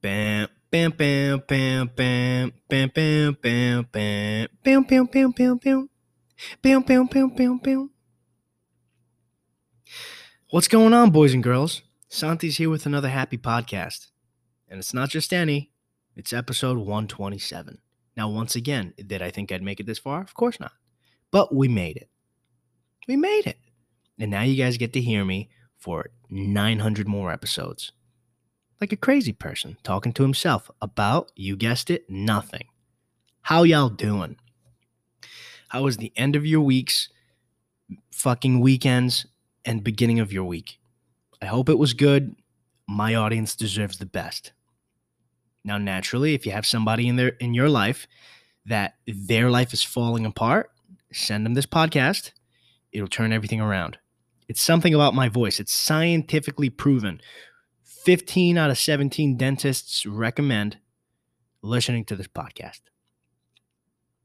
Bam, bam, bam, bam, bam, bam, bam, bam, bam, bam, bam, bam, bam, bam, bam, bam, bam, bam, bam. What's going on, boys and girls? Santi's here with another happy podcast. And it's not just any, it's episode 127. Now, once again, did I think I'd make it this far? Of course not. But we made it. We made it. And now you guys get to hear me for 900 more episodes. Like a crazy person talking to himself about, you guessed it, nothing. How y'all doing? How was the end of your weeks, fucking weekends, and beginning of your week? I hope it was good. My audience deserves the best. Now, naturally, if you have somebody in there in your life that their life is falling apart, send them this podcast. It'll turn everything around. It's something about my voice. It's scientifically proven. 15 out of 17 dentists recommend listening to this podcast.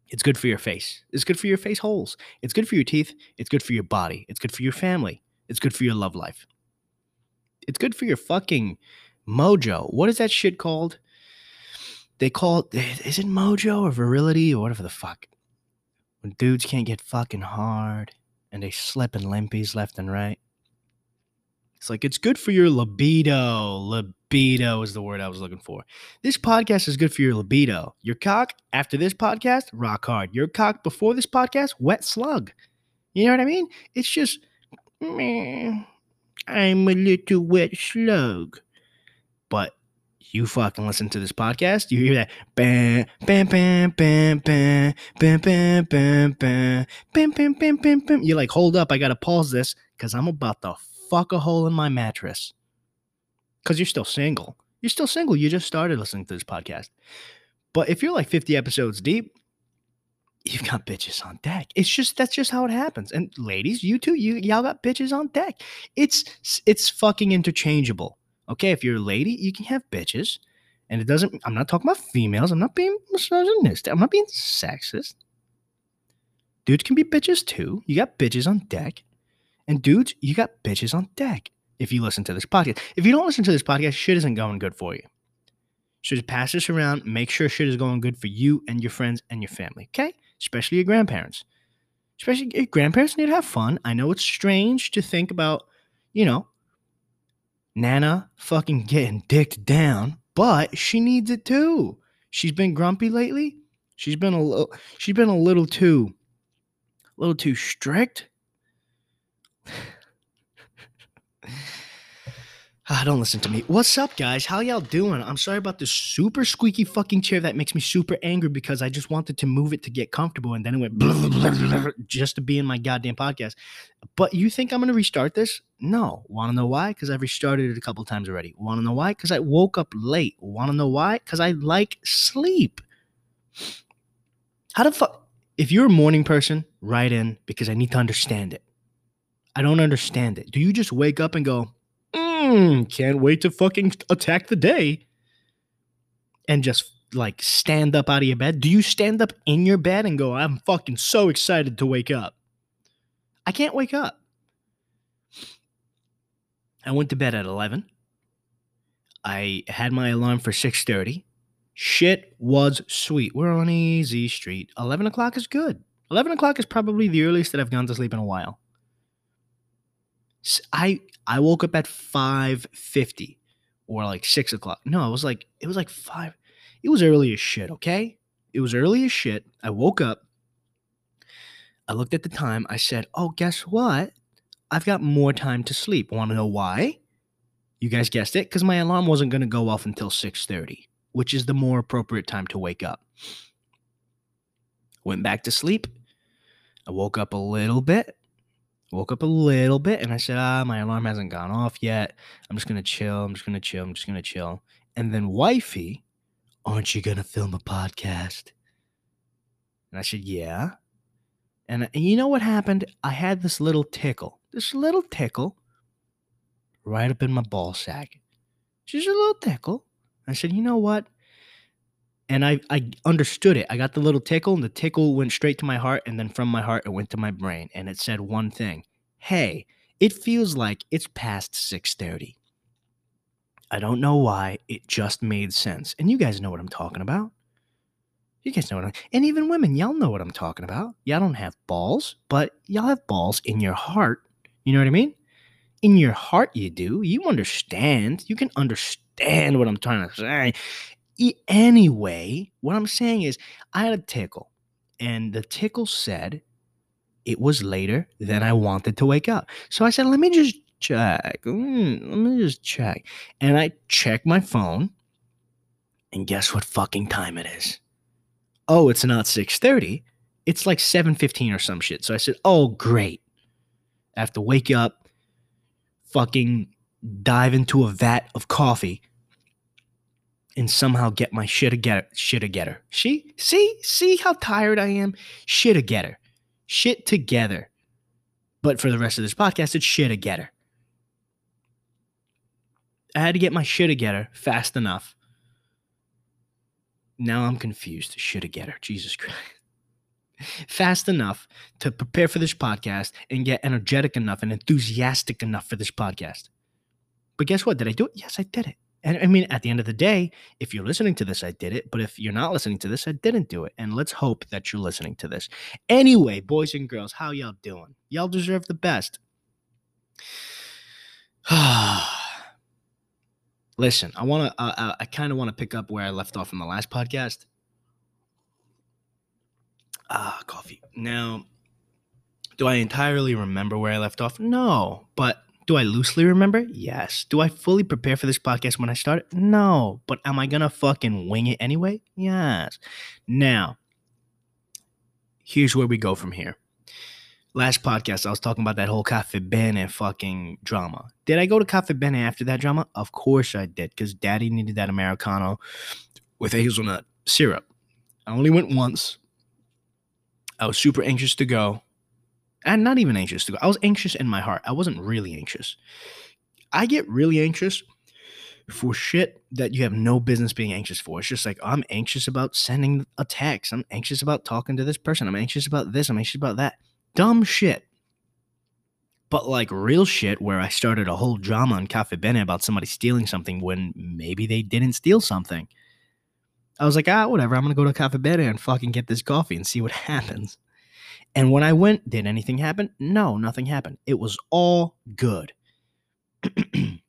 It's good for your face. It's good for your face holes. It's good for your teeth. It's good for your body. It's good for your family. It's good for your love life. It's good for your fucking mojo. What is that shit called? They call it, is it mojo or virility or whatever the fuck? When dudes can't get fucking hard and they slip in limpies left and right. It's like it's good for your libido. Libido is the word I was looking for. This podcast is good for your libido. Your cock after this podcast, rock hard. Your cock before this podcast, wet slug. You know what I mean? It's just, meh, I'm a little wet slug. But you fucking listen to this podcast, you hear that bam, bam, bam, bam, bam, bam, bam, bam, bam, bam, bam, bam, bam, bam. You're like, hold up, I gotta pause this because I'm about to fuck a hole in my mattress. Because you're still single. You're still single. You just started listening to this podcast. But if you're like 50 episodes deep, you've got bitches on deck. It's just that's just how it happens. And ladies, you too, you y'all got bitches on deck. It's it's fucking interchangeable. Okay, if you're a lady, you can have bitches. And it doesn't I'm not talking about females. I'm not being misogynistic. I'm not being sexist. Dudes can be bitches too. You got bitches on deck. And dudes, you got bitches on deck if you listen to this podcast. If you don't listen to this podcast, shit isn't going good for you. So just pass this around, make sure shit is going good for you and your friends and your family, okay? Especially your grandparents. Especially your grandparents need to have fun. I know it's strange to think about, you know, Nana fucking getting dicked down, but she needs it too. She's been grumpy lately. She's been a little she's been a little too a little too strict Ah, don't listen to me. What's up, guys? How y'all doing? I'm sorry about this super squeaky fucking chair that makes me super angry because I just wanted to move it to get comfortable and then it went blah, blah, blah, just to be in my goddamn podcast. But you think I'm going to restart this? No. Want to know why? Because I've restarted it a couple times already. Want to know why? Because I woke up late. Want to know why? Because I like sleep. How the fuck? If you're a morning person, write in because I need to understand it. I don't understand it. Do you just wake up and go, mm, can't wait to fucking attack the day and just like stand up out of your bed? Do you stand up in your bed and go, I'm fucking so excited to wake up? I can't wake up. I went to bed at 11. I had my alarm for 6:30. Shit was sweet. We're on easy street. 11 o'clock is good. 11 o'clock is probably the earliest that I've gone to sleep in a while. I I woke up at five fifty or like six o'clock. No, it was like it was like five. It was early as shit. Okay, it was early as shit. I woke up. I looked at the time. I said, "Oh, guess what? I've got more time to sleep. Want to know why?" You guys guessed it, because my alarm wasn't going to go off until six thirty, which is the more appropriate time to wake up. Went back to sleep. I woke up a little bit woke up a little bit and I said, ah, my alarm hasn't gone off yet. I'm just gonna chill. I'm just gonna chill. I'm just gonna chill. And then wifey, aren't you gonna film a podcast? And I said, yeah. And, and you know what happened? I had this little tickle, this little tickle right up in my ball sack. Just a little tickle. I said, you know what? And I, I understood it. I got the little tickle, and the tickle went straight to my heart. And then from my heart, it went to my brain. And it said one thing Hey, it feels like it's past 6:30. I don't know why. It just made sense. And you guys know what I'm talking about. You guys know what I'm and even women, y'all know what I'm talking about. Y'all don't have balls, but y'all have balls in your heart. You know what I mean? In your heart, you do. You understand. You can understand what I'm trying to say. Anyway, what I'm saying is, I had a tickle, and the tickle said it was later than I wanted to wake up. So I said, let me just check. Mm, let me just check. And I checked my phone, and guess what fucking time it is? Oh, it's not 6:30. It's like 7:15 or some shit. So I said, "Oh, great." I have to wake up, fucking dive into a vat of coffee and somehow get my shit together. Shit together. She see, see how tired I am. Shit together. Shit together. But for the rest of this podcast, it's shit together. I had to get my shit together fast enough. Now I'm confused. Shit together. Jesus Christ. Fast enough to prepare for this podcast and get energetic enough and enthusiastic enough for this podcast. But guess what? Did I do it? Yes, I did it. And I mean, at the end of the day, if you're listening to this, I did it. But if you're not listening to this, I didn't do it. And let's hope that you're listening to this. Anyway, boys and girls, how y'all doing? Y'all deserve the best. Listen, I want to. Uh, uh, I kind of want to pick up where I left off in the last podcast. Ah, coffee. Now, do I entirely remember where I left off? No, but do I loosely remember? Yes. Do I fully prepare for this podcast when I start it? No. But am I gonna fucking wing it anyway? Yes. Now, here's where we go from here. Last podcast, I was talking about that whole Cafe Bene fucking drama. Did I go to Cafe Bene after that drama? Of course I did, because daddy needed that Americano with hazelnut syrup. I only went once. I was super anxious to go. And not even anxious to go. I was anxious in my heart. I wasn't really anxious. I get really anxious for shit that you have no business being anxious for. It's just like I'm anxious about sending a text. I'm anxious about talking to this person. I'm anxious about this. I'm anxious about that. Dumb shit. But like real shit where I started a whole drama on Cafe Bene about somebody stealing something when maybe they didn't steal something. I was like, ah, whatever. I'm gonna go to Cafe Bene and fucking get this coffee and see what happens. And when I went, did anything happen? No, nothing happened. It was all good.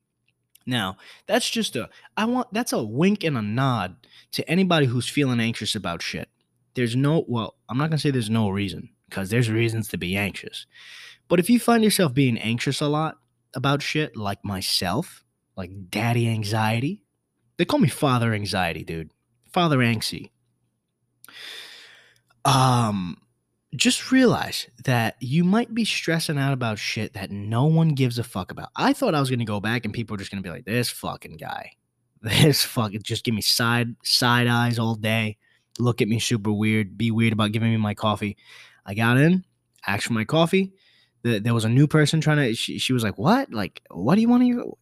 now, that's just a I want that's a wink and a nod to anybody who's feeling anxious about shit. There's no well, I'm not going to say there's no reason because there's reasons to be anxious. But if you find yourself being anxious a lot about shit like myself, like daddy anxiety, they call me father anxiety, dude. Father anxiety. Um just realize that you might be stressing out about shit that no one gives a fuck about. I thought I was gonna go back and people were just gonna be like, this fucking guy. This fucking just give me side side eyes all day. Look at me super weird, be weird about giving me my coffee. I got in, asked for my coffee. The, there was a new person trying to she, she was like, What? Like, what do you want to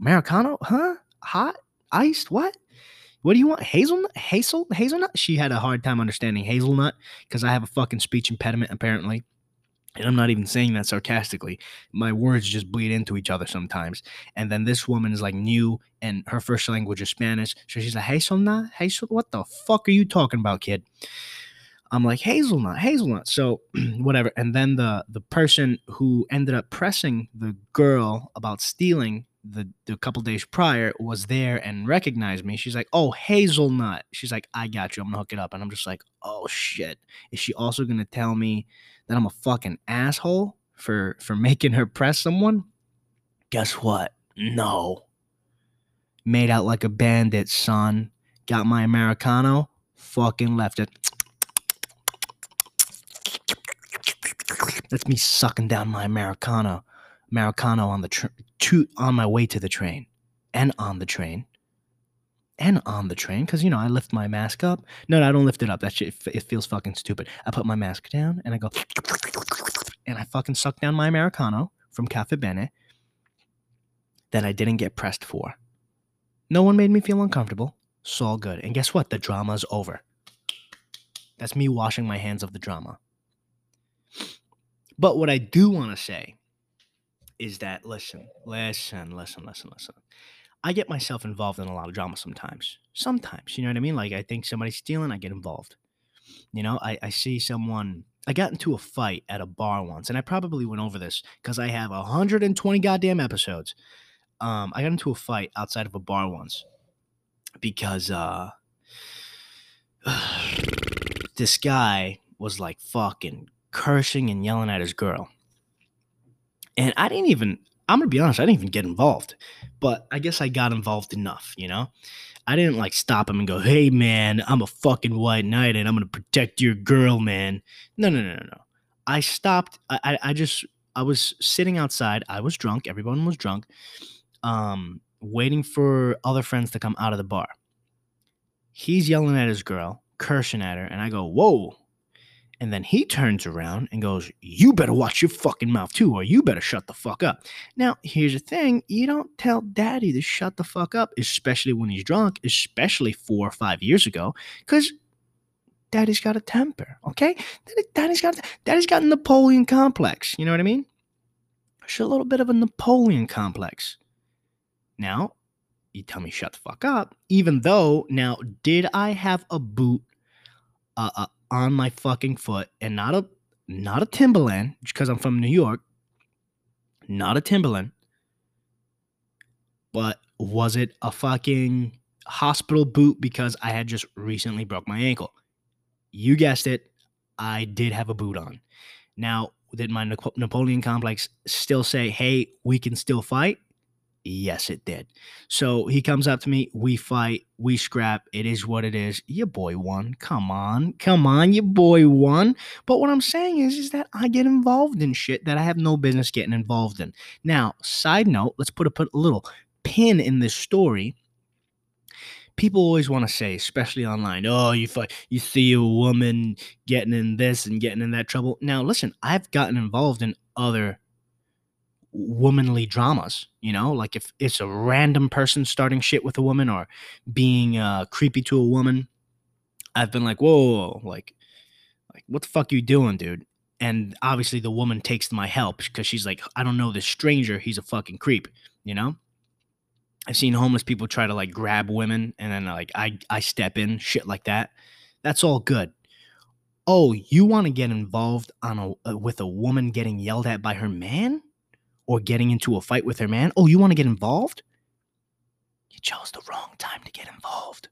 Americano? Huh? Hot? Iced? What? What do you want? Hazelnut? Hazel? Hazelnut? She had a hard time understanding hazelnut because I have a fucking speech impediment, apparently. And I'm not even saying that sarcastically. My words just bleed into each other sometimes. And then this woman is like new and her first language is Spanish. So she's like, hazelnut? Hazel? What the fuck are you talking about, kid? I'm like, hazelnut, hazelnut. So whatever. And then the the person who ended up pressing the girl about stealing the, the couple days prior was there and recognized me. She's like, "Oh, hazelnut." She's like, "I got you. I'm gonna hook it up." And I'm just like, "Oh shit." Is she also gonna tell me that I'm a fucking asshole for for making her press someone? Guess what? No. Made out like a bandit, son. Got my americano. Fucking left it. That's me sucking down my americano. Americano on the tr- to on my way to the train and on the train and on the train because you know I lift my mask up. No, no, I don't lift it up. That shit it feels fucking stupid. I put my mask down and I go and I fucking suck down my americano from Cafe Bene that I didn't get pressed for. No one made me feel uncomfortable. It's all good. And guess what? The drama's over. That's me washing my hands of the drama. But what I do want to say is that listen, listen, listen, listen, listen. I get myself involved in a lot of drama sometimes. Sometimes, you know what I mean? Like I think somebody's stealing, I get involved. You know, I, I see someone. I got into a fight at a bar once, and I probably went over this because I have 120 goddamn episodes. Um, I got into a fight outside of a bar once because uh, this guy was like fucking cursing and yelling at his girl. And I didn't even, I'm gonna be honest, I didn't even get involved. But I guess I got involved enough, you know? I didn't like stop him and go, hey man, I'm a fucking white knight and I'm gonna protect your girl, man. No, no, no, no, no. I stopped. I, I, I just, I was sitting outside. I was drunk. Everyone was drunk. Um, waiting for other friends to come out of the bar. He's yelling at his girl, cursing at her, and I go, whoa. And then he turns around and goes, You better watch your fucking mouth too, or you better shut the fuck up. Now, here's the thing you don't tell daddy to shut the fuck up, especially when he's drunk, especially four or five years ago, because daddy's got a temper, okay? Daddy's got, daddy's got a Napoleon complex. You know what I mean? A little bit of a Napoleon complex. Now, you tell me shut the fuck up, even though, now, did I have a boot? Uh, uh, on my fucking foot and not a not a Timberland because I'm from New York. Not a Timberland. But was it a fucking hospital boot because I had just recently broke my ankle? You guessed it. I did have a boot on. Now, did my Napoleon complex still say, "Hey, we can still fight"? Yes, it did. So he comes up to me. We fight. We scrap. It is what it is. Your boy won. Come on. Come on. Your boy won. But what I'm saying is, is that I get involved in shit that I have no business getting involved in. Now, side note, let's put a, put a little pin in this story. People always want to say, especially online, oh, you fight, you see a woman getting in this and getting in that trouble. Now, listen, I've gotten involved in other womanly dramas you know? Like if it's a random person starting shit with a woman or being uh creepy to a woman i've been like whoa, whoa, whoa. like like what the fuck you doing dude? And obviously the woman takes my help because she's like i don't know this stranger he's a fucking creep you know? I've seen homeless people try to like grab women and then like i i step in shit like that. That's all good. Oh you want to get involved on a uh, with a woman getting yelled at by her man or getting into a fight with her man. Oh, you want to get involved? You chose the wrong time to get involved.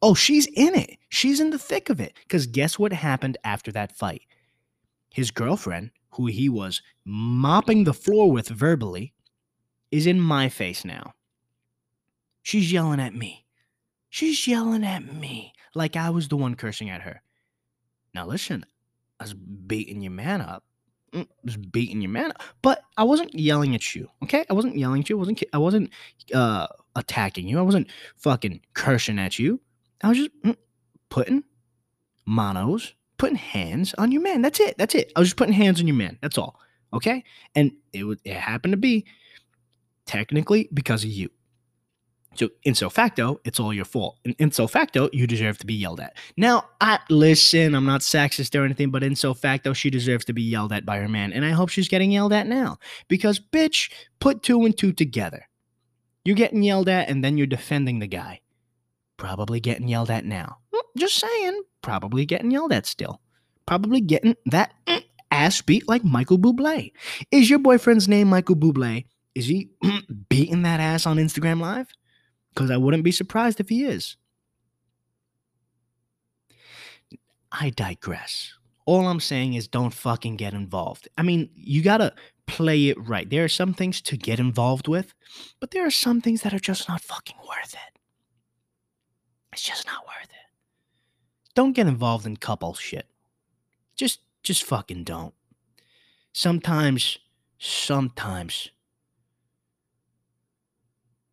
Oh, she's in it. She's in the thick of it. Because guess what happened after that fight? His girlfriend, who he was mopping the floor with verbally, is in my face now. She's yelling at me. She's yelling at me like I was the one cursing at her. Now, listen, I was beating your man up just beating your man. But I wasn't yelling at you. Okay, I wasn't yelling at you. I wasn't. I wasn't uh, attacking you. I wasn't fucking cursing at you. I was just mm, putting monos, putting hands on your man. That's it. That's it. I was just putting hands on your man. That's all. Okay, and it would. It happened to be technically because of you. So, in so facto, it's all your fault. And in so facto, you deserve to be yelled at. Now, I listen, I'm not sexist or anything, but in so facto, she deserves to be yelled at by her man. And I hope she's getting yelled at now. Because, bitch, put two and two together. You're getting yelled at, and then you're defending the guy. Probably getting yelled at now. Just saying, probably getting yelled at still. Probably getting that mm, ass beat like Michael Bublé. Is your boyfriend's name Michael Bublé? Is he beating that ass on Instagram Live? Because I wouldn't be surprised if he is. I digress. All I'm saying is don't fucking get involved. I mean, you gotta play it right. There are some things to get involved with, but there are some things that are just not fucking worth it. It's just not worth it. Don't get involved in couple shit. Just just fucking don't. Sometimes sometimes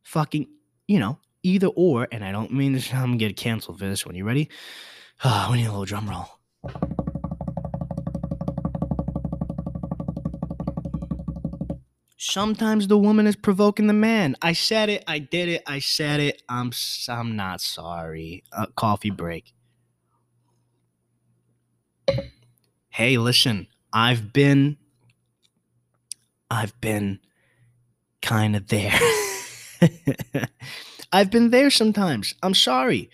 fucking you know, either or, and I don't mean this, I'm gonna get canceled for this one. You ready? Ah, we need a little drum roll. Sometimes the woman is provoking the man. I said it. I did it. I said it. I'm. I'm not sorry. Uh, coffee break. Hey, listen. I've been. I've been kind of there. I've been there sometimes. I'm sorry.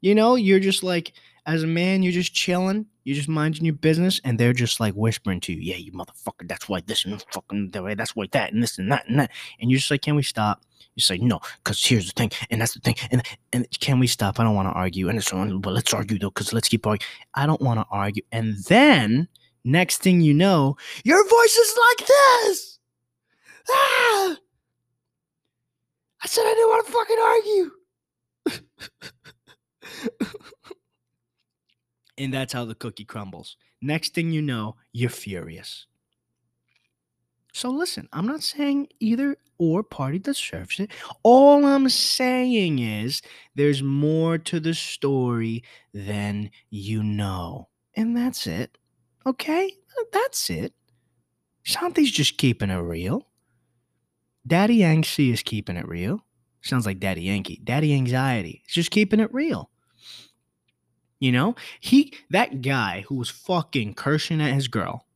You know, you're just like, as a man, you're just chilling, you're just minding your business, and they're just like whispering to you, yeah, you motherfucker, that's why this and fucking that way, that's why that and this and that and that. And you're just like, can we stop? You say, no, because here's the thing, and that's the thing, and and can we stop? I don't want to argue. And it's on, but let's argue though, because let's keep arguing. I don't want to argue. And then next thing you know, your voice is like this. Ah! I said I didn't want to fucking argue. and that's how the cookie crumbles. Next thing you know, you're furious. So listen, I'm not saying either or party deserves it. All I'm saying is there's more to the story than you know. And that's it. Okay? That's it. Shanti's just keeping it real. Daddy Yankee is keeping it real. Sounds like Daddy Yankee. Daddy Anxiety. He's just keeping it real. You know, he that guy who was fucking cursing at his girl,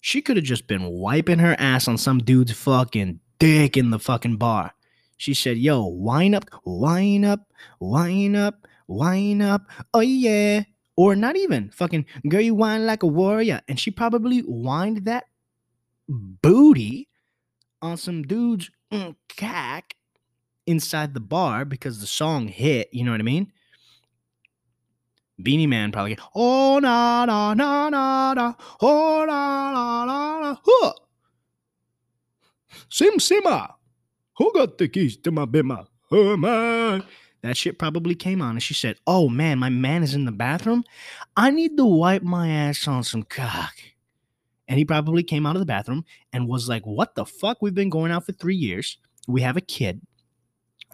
she could have just been wiping her ass on some dude's fucking dick in the fucking bar. She said, Yo, wine up, wine up, wine up, wine up. Oh yeah. Or not even fucking girl, you whine like a warrior. And she probably whined that booty on some dude's mm, cack inside the bar because the song hit. You know what I mean? Beenie Man probably, oh na na na na na, oh na na na na, huh. Sim Simma. who got the keys to my bimmer? Oh man. That shit probably came on and she said, Oh man, my man is in the bathroom. I need to wipe my ass on some cock. And he probably came out of the bathroom and was like, What the fuck? We've been going out for three years. We have a kid.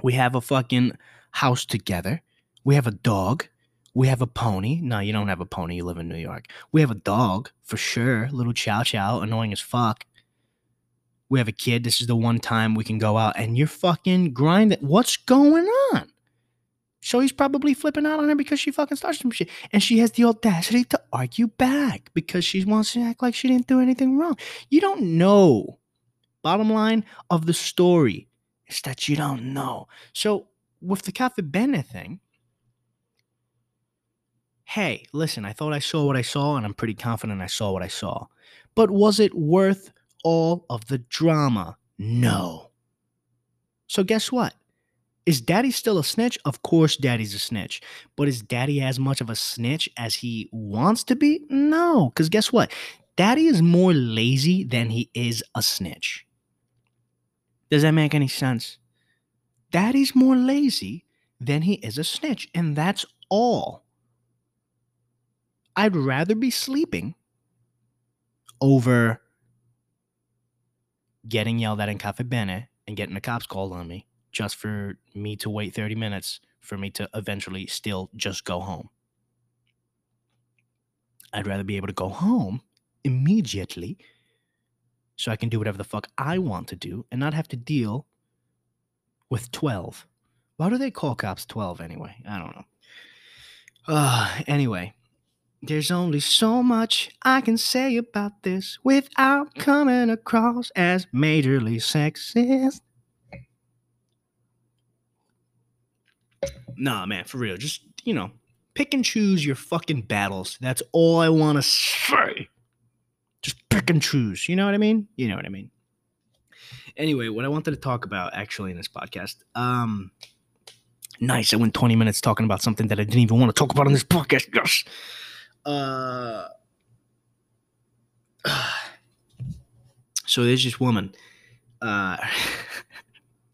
We have a fucking house together. We have a dog. We have a pony. No, you don't have a pony. You live in New York. We have a dog for sure. Little Chow Chow, annoying as fuck. We have a kid. This is the one time we can go out and you're fucking grinding. What's going on? So he's probably flipping out on her because she fucking starts some shit. And she has the audacity to argue back because she wants to act like she didn't do anything wrong. You don't know. Bottom line of the story is that you don't know. So with the Cafe Bene thing, hey, listen, I thought I saw what I saw, and I'm pretty confident I saw what I saw. But was it worth all of the drama? No. So guess what? Is daddy still a snitch? Of course, daddy's a snitch. But is daddy as much of a snitch as he wants to be? No. Because guess what? Daddy is more lazy than he is a snitch. Does that make any sense? Daddy's more lazy than he is a snitch. And that's all. I'd rather be sleeping over getting yelled at in Cafe Bene and getting the cops called on me just for me to wait 30 minutes for me to eventually still just go home. I'd rather be able to go home immediately so I can do whatever the fuck I want to do and not have to deal with 12. Why do they call cops 12 anyway? I don't know. Uh, anyway, there's only so much I can say about this without coming across as majorly sexist. Nah, man, for real. Just, you know, pick and choose your fucking battles. That's all I want to say. Just pick and choose. You know what I mean? You know what I mean. Anyway, what I wanted to talk about actually in this podcast. Um nice. I went 20 minutes talking about something that I didn't even want to talk about on this podcast. Yes. Uh so there's this woman. Uh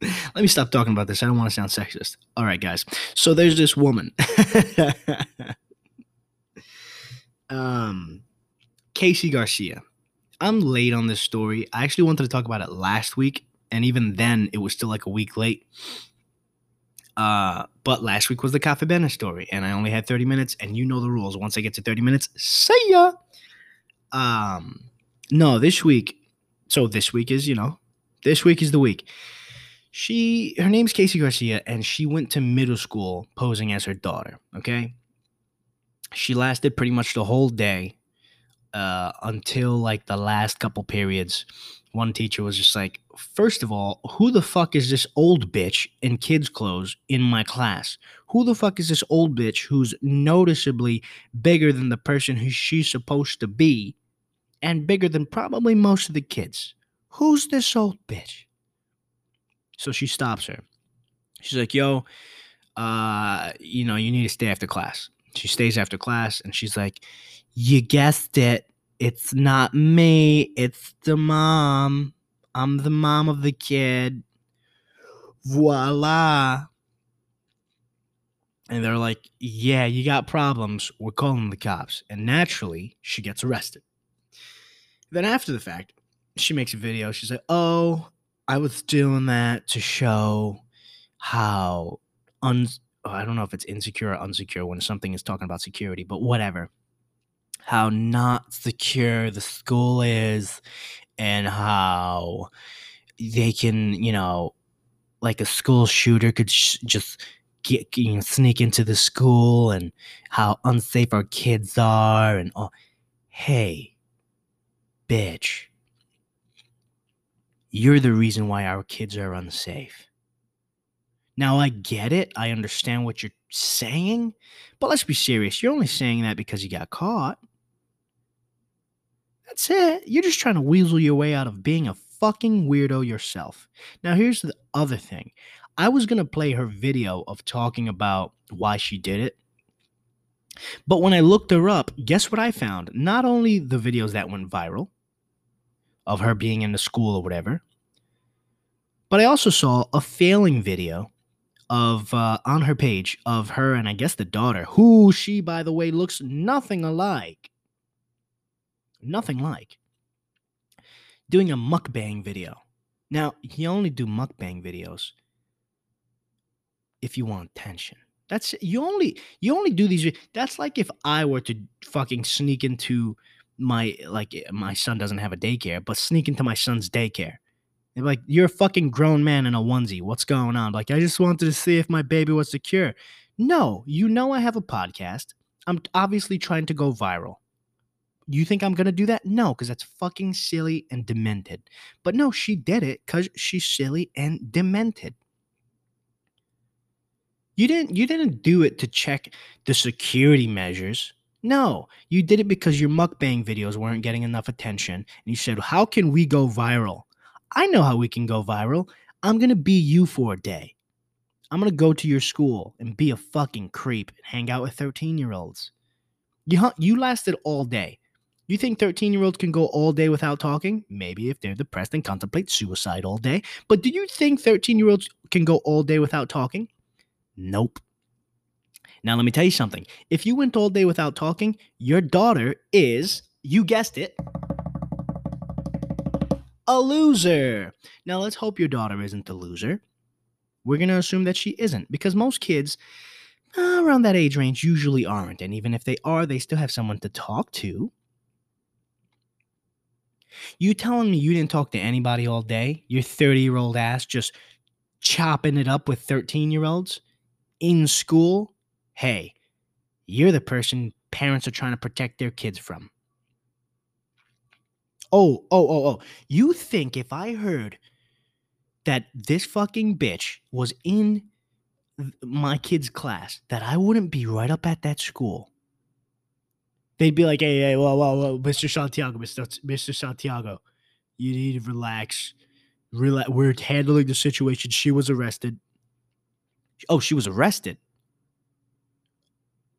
Let me stop talking about this. I don't want to sound sexist. All right, guys. So there's this woman. um, Casey Garcia. I'm late on this story. I actually wanted to talk about it last week, and even then, it was still like a week late. Uh, but last week was the Cafe Bene story, and I only had 30 minutes, and you know the rules. Once I get to 30 minutes, see ya. Um, no, this week. So this week is, you know, this week is the week. She her name's Casey Garcia and she went to middle school posing as her daughter, okay? She lasted pretty much the whole day. uh, until like the last couple periods, one teacher was just like, first of all, who the fuck is this old bitch in kids' clothes in my class? Who the fuck is this old bitch who's noticeably bigger than the person who she's supposed to be and bigger than probably most of the kids? Who's this old bitch? So she stops her. She's like, yo, uh, you know, you need to stay after class. She stays after class and she's like, you guessed it. It's not me. It's the mom. I'm the mom of the kid. Voila. And they're like, yeah, you got problems. We're calling the cops. And naturally, she gets arrested. Then, after the fact, she makes a video. She's like, oh, I was doing that to show how un oh, I don't know if it's insecure or unsecure when something is talking about security, but whatever. How not secure the school is and how they can, you know, like a school shooter could sh- just get you know, sneak into the school and how unsafe our kids are and oh hey bitch you're the reason why our kids are unsafe. Now, I get it. I understand what you're saying, but let's be serious. You're only saying that because you got caught. That's it. You're just trying to weasel your way out of being a fucking weirdo yourself. Now, here's the other thing I was going to play her video of talking about why she did it. But when I looked her up, guess what I found? Not only the videos that went viral, of her being in the school or whatever. But I also saw a failing video of uh, on her page of her and I guess the daughter, who she by the way looks nothing alike, nothing like, doing a mukbang video. Now you only do mukbang videos if you want attention. That's you only you only do these. That's like if I were to fucking sneak into my like my son doesn't have a daycare, but sneak into my son's daycare. They're like, you're a fucking grown man in a onesie. What's going on? Like, I just wanted to see if my baby was secure. No, you know I have a podcast. I'm obviously trying to go viral. You think I'm gonna do that? No, because that's fucking silly and demented. But no, she did it because she's silly and demented. You didn't you didn't do it to check the security measures. No, you did it because your mukbang videos weren't getting enough attention. And you said, How can we go viral? I know how we can go viral. I'm going to be you for a day. I'm going to go to your school and be a fucking creep and hang out with 13 year olds. You, you lasted all day. You think 13 year olds can go all day without talking? Maybe if they're depressed and contemplate suicide all day. But do you think 13 year olds can go all day without talking? Nope. Now, let me tell you something. If you went all day without talking, your daughter is, you guessed it, a loser. Now, let's hope your daughter isn't a loser. We're going to assume that she isn't because most kids uh, around that age range usually aren't. And even if they are, they still have someone to talk to. You telling me you didn't talk to anybody all day? Your 30 year old ass just chopping it up with 13 year olds in school? hey, you're the person parents are trying to protect their kids from. Oh, oh, oh, oh. You think if I heard that this fucking bitch was in my kid's class, that I wouldn't be right up at that school? They'd be like, hey, hey, whoa, whoa, whoa, Mr. Santiago, Mr. Mr. Santiago, you need to relax. Relax. We're handling the situation. She was arrested. Oh, she was arrested.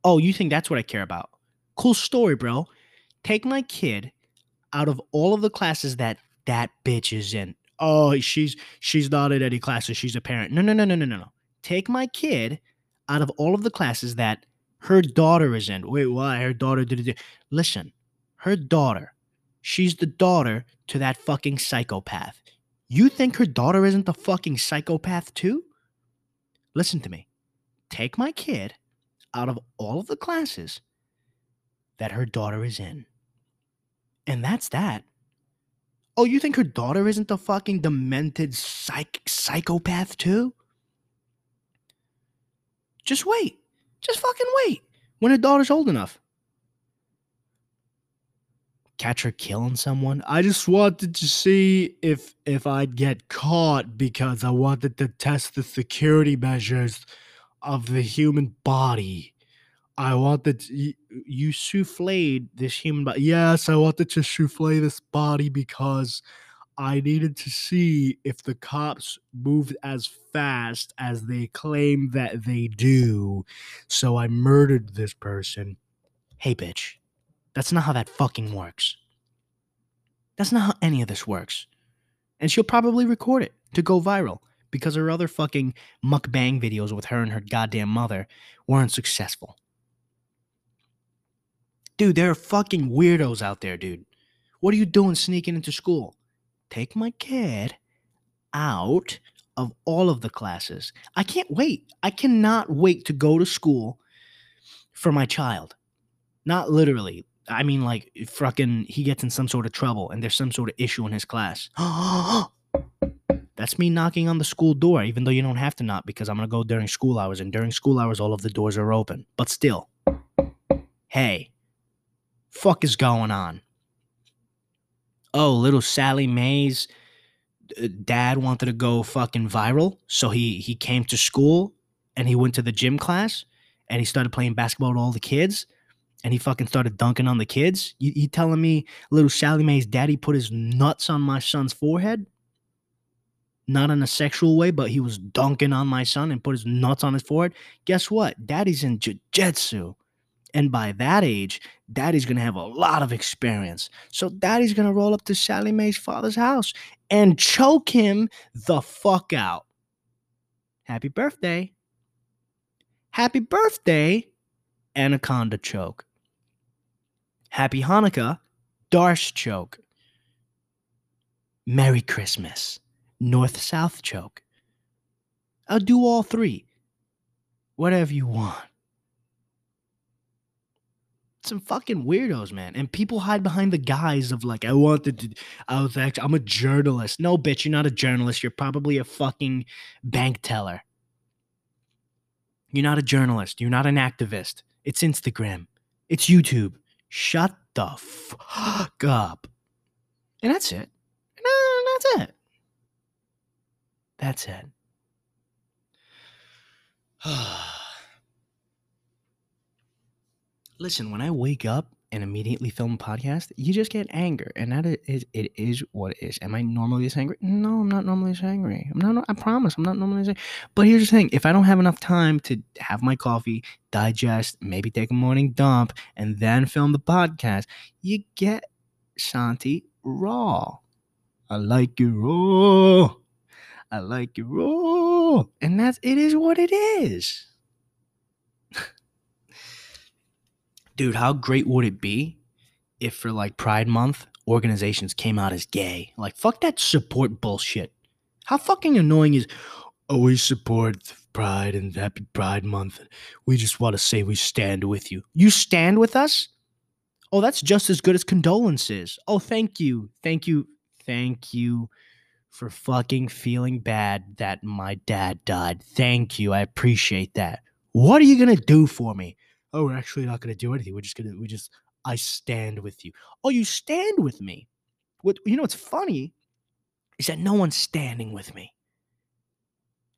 Oh, you think that's what I care about? Cool story, bro. Take my kid out of all of the classes that that bitch is in. Oh, she's she's not in any classes. She's a parent. No, no, no, no, no, no, no. Take my kid out of all of the classes that her daughter is in. Wait, why? Her daughter did it. Listen, her daughter. She's the daughter to that fucking psychopath. You think her daughter isn't the fucking psychopath too? Listen to me. Take my kid out of all of the classes that her daughter is in. And that's that. Oh, you think her daughter isn't the fucking demented psych- psychopath too? Just wait. Just fucking wait. When her daughter's old enough. catch her killing someone. I just wanted to see if if I'd get caught because I wanted to test the security measures of the human body. I wanted to, you, you souffled this human body. Yes, I wanted to souffle this body because I needed to see if the cops moved as fast as they claim that they do. So I murdered this person. Hey, bitch. That's not how that fucking works. That's not how any of this works. And she'll probably record it to go viral because her other fucking mukbang videos with her and her goddamn mother weren't successful. Dude, there are fucking weirdos out there, dude. What are you doing sneaking into school? Take my kid out of all of the classes. I can't wait. I cannot wait to go to school for my child. Not literally. I mean, like, fucking, he gets in some sort of trouble and there's some sort of issue in his class. That's me knocking on the school door, even though you don't have to knock because I'm going to go during school hours. And during school hours, all of the doors are open. But still, hey, fuck is going on? Oh, little Sally Mae's uh, dad wanted to go fucking viral. So he, he came to school and he went to the gym class and he started playing basketball with all the kids and he fucking started dunking on the kids. You, you telling me little Sally Mae's daddy put his nuts on my son's forehead? Not in a sexual way, but he was dunking on my son and put his nuts on his forehead. Guess what? Daddy's in jiu-jitsu. And by that age, daddy's gonna have a lot of experience. So daddy's gonna roll up to Sally Mae's father's house and choke him the fuck out. Happy birthday. Happy birthday, Anaconda choke. Happy Hanukkah, D'Arce choke. Merry Christmas, North South choke. I'll do all three. Whatever you want. Some fucking weirdos, man. And people hide behind the guise of like, I wanted to, I was actually, I'm a journalist. No, bitch, you're not a journalist. You're probably a fucking bank teller. You're not a journalist. You're not an activist. It's Instagram. It's YouTube. Shut the fuck up. And that's it. And that's it. That's it. Listen, when I wake up and immediately film a podcast, you just get anger, and that is it is what it is. Am I normally this angry? No, I'm not normally this angry. I'm not. I promise, I'm not normally this. Angry. But here's the thing: if I don't have enough time to have my coffee, digest, maybe take a morning dump, and then film the podcast, you get Shanti raw. I like it raw. I like it raw, and that's it. Is what it is. Dude, how great would it be if for like Pride Month, organizations came out as gay? Like, fuck that support bullshit. How fucking annoying is, oh, we support Pride and Happy Pride Month. We just want to say we stand with you. You stand with us? Oh, that's just as good as condolences. Oh, thank you. Thank you. Thank you for fucking feeling bad that my dad died. Thank you. I appreciate that. What are you going to do for me? Oh, we're actually not going to do anything. We're just going to, we just, I stand with you. Oh, you stand with me. What, you know, what's funny is that no one's standing with me.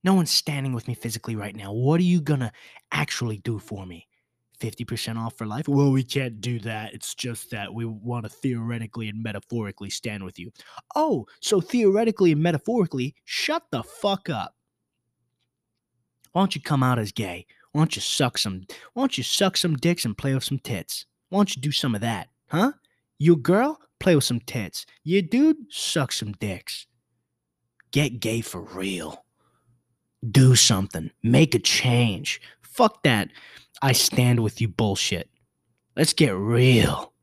No one's standing with me physically right now. What are you going to actually do for me? 50% off for life? Well, we can't do that. It's just that we want to theoretically and metaphorically stand with you. Oh, so theoretically and metaphorically, shut the fuck up. Why don't you come out as gay? Why don't you suck some? Why don't you suck some dicks and play with some tits? Why don't you do some of that, huh? You girl, play with some tits. You dude, suck some dicks. Get gay for real. Do something. Make a change. Fuck that. I stand with you bullshit. Let's get real.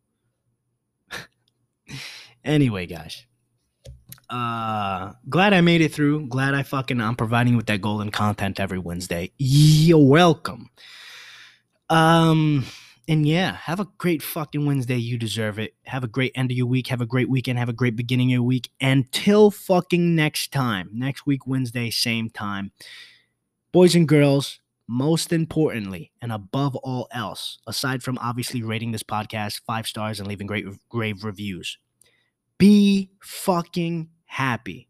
anyway, guys uh glad i made it through. Glad i fucking i'm providing with that golden content every wednesday. You're welcome. Um and yeah have a great fucking wednesday. You deserve it. Have a great end of your week. Have a great weekend. Have a great beginning of your week. Until fucking next time. Next week wednesday same time. Boys and girls most importantly, and above all else, aside from obviously rating this podcast five stars and leaving great grave reviews, be fucking happy.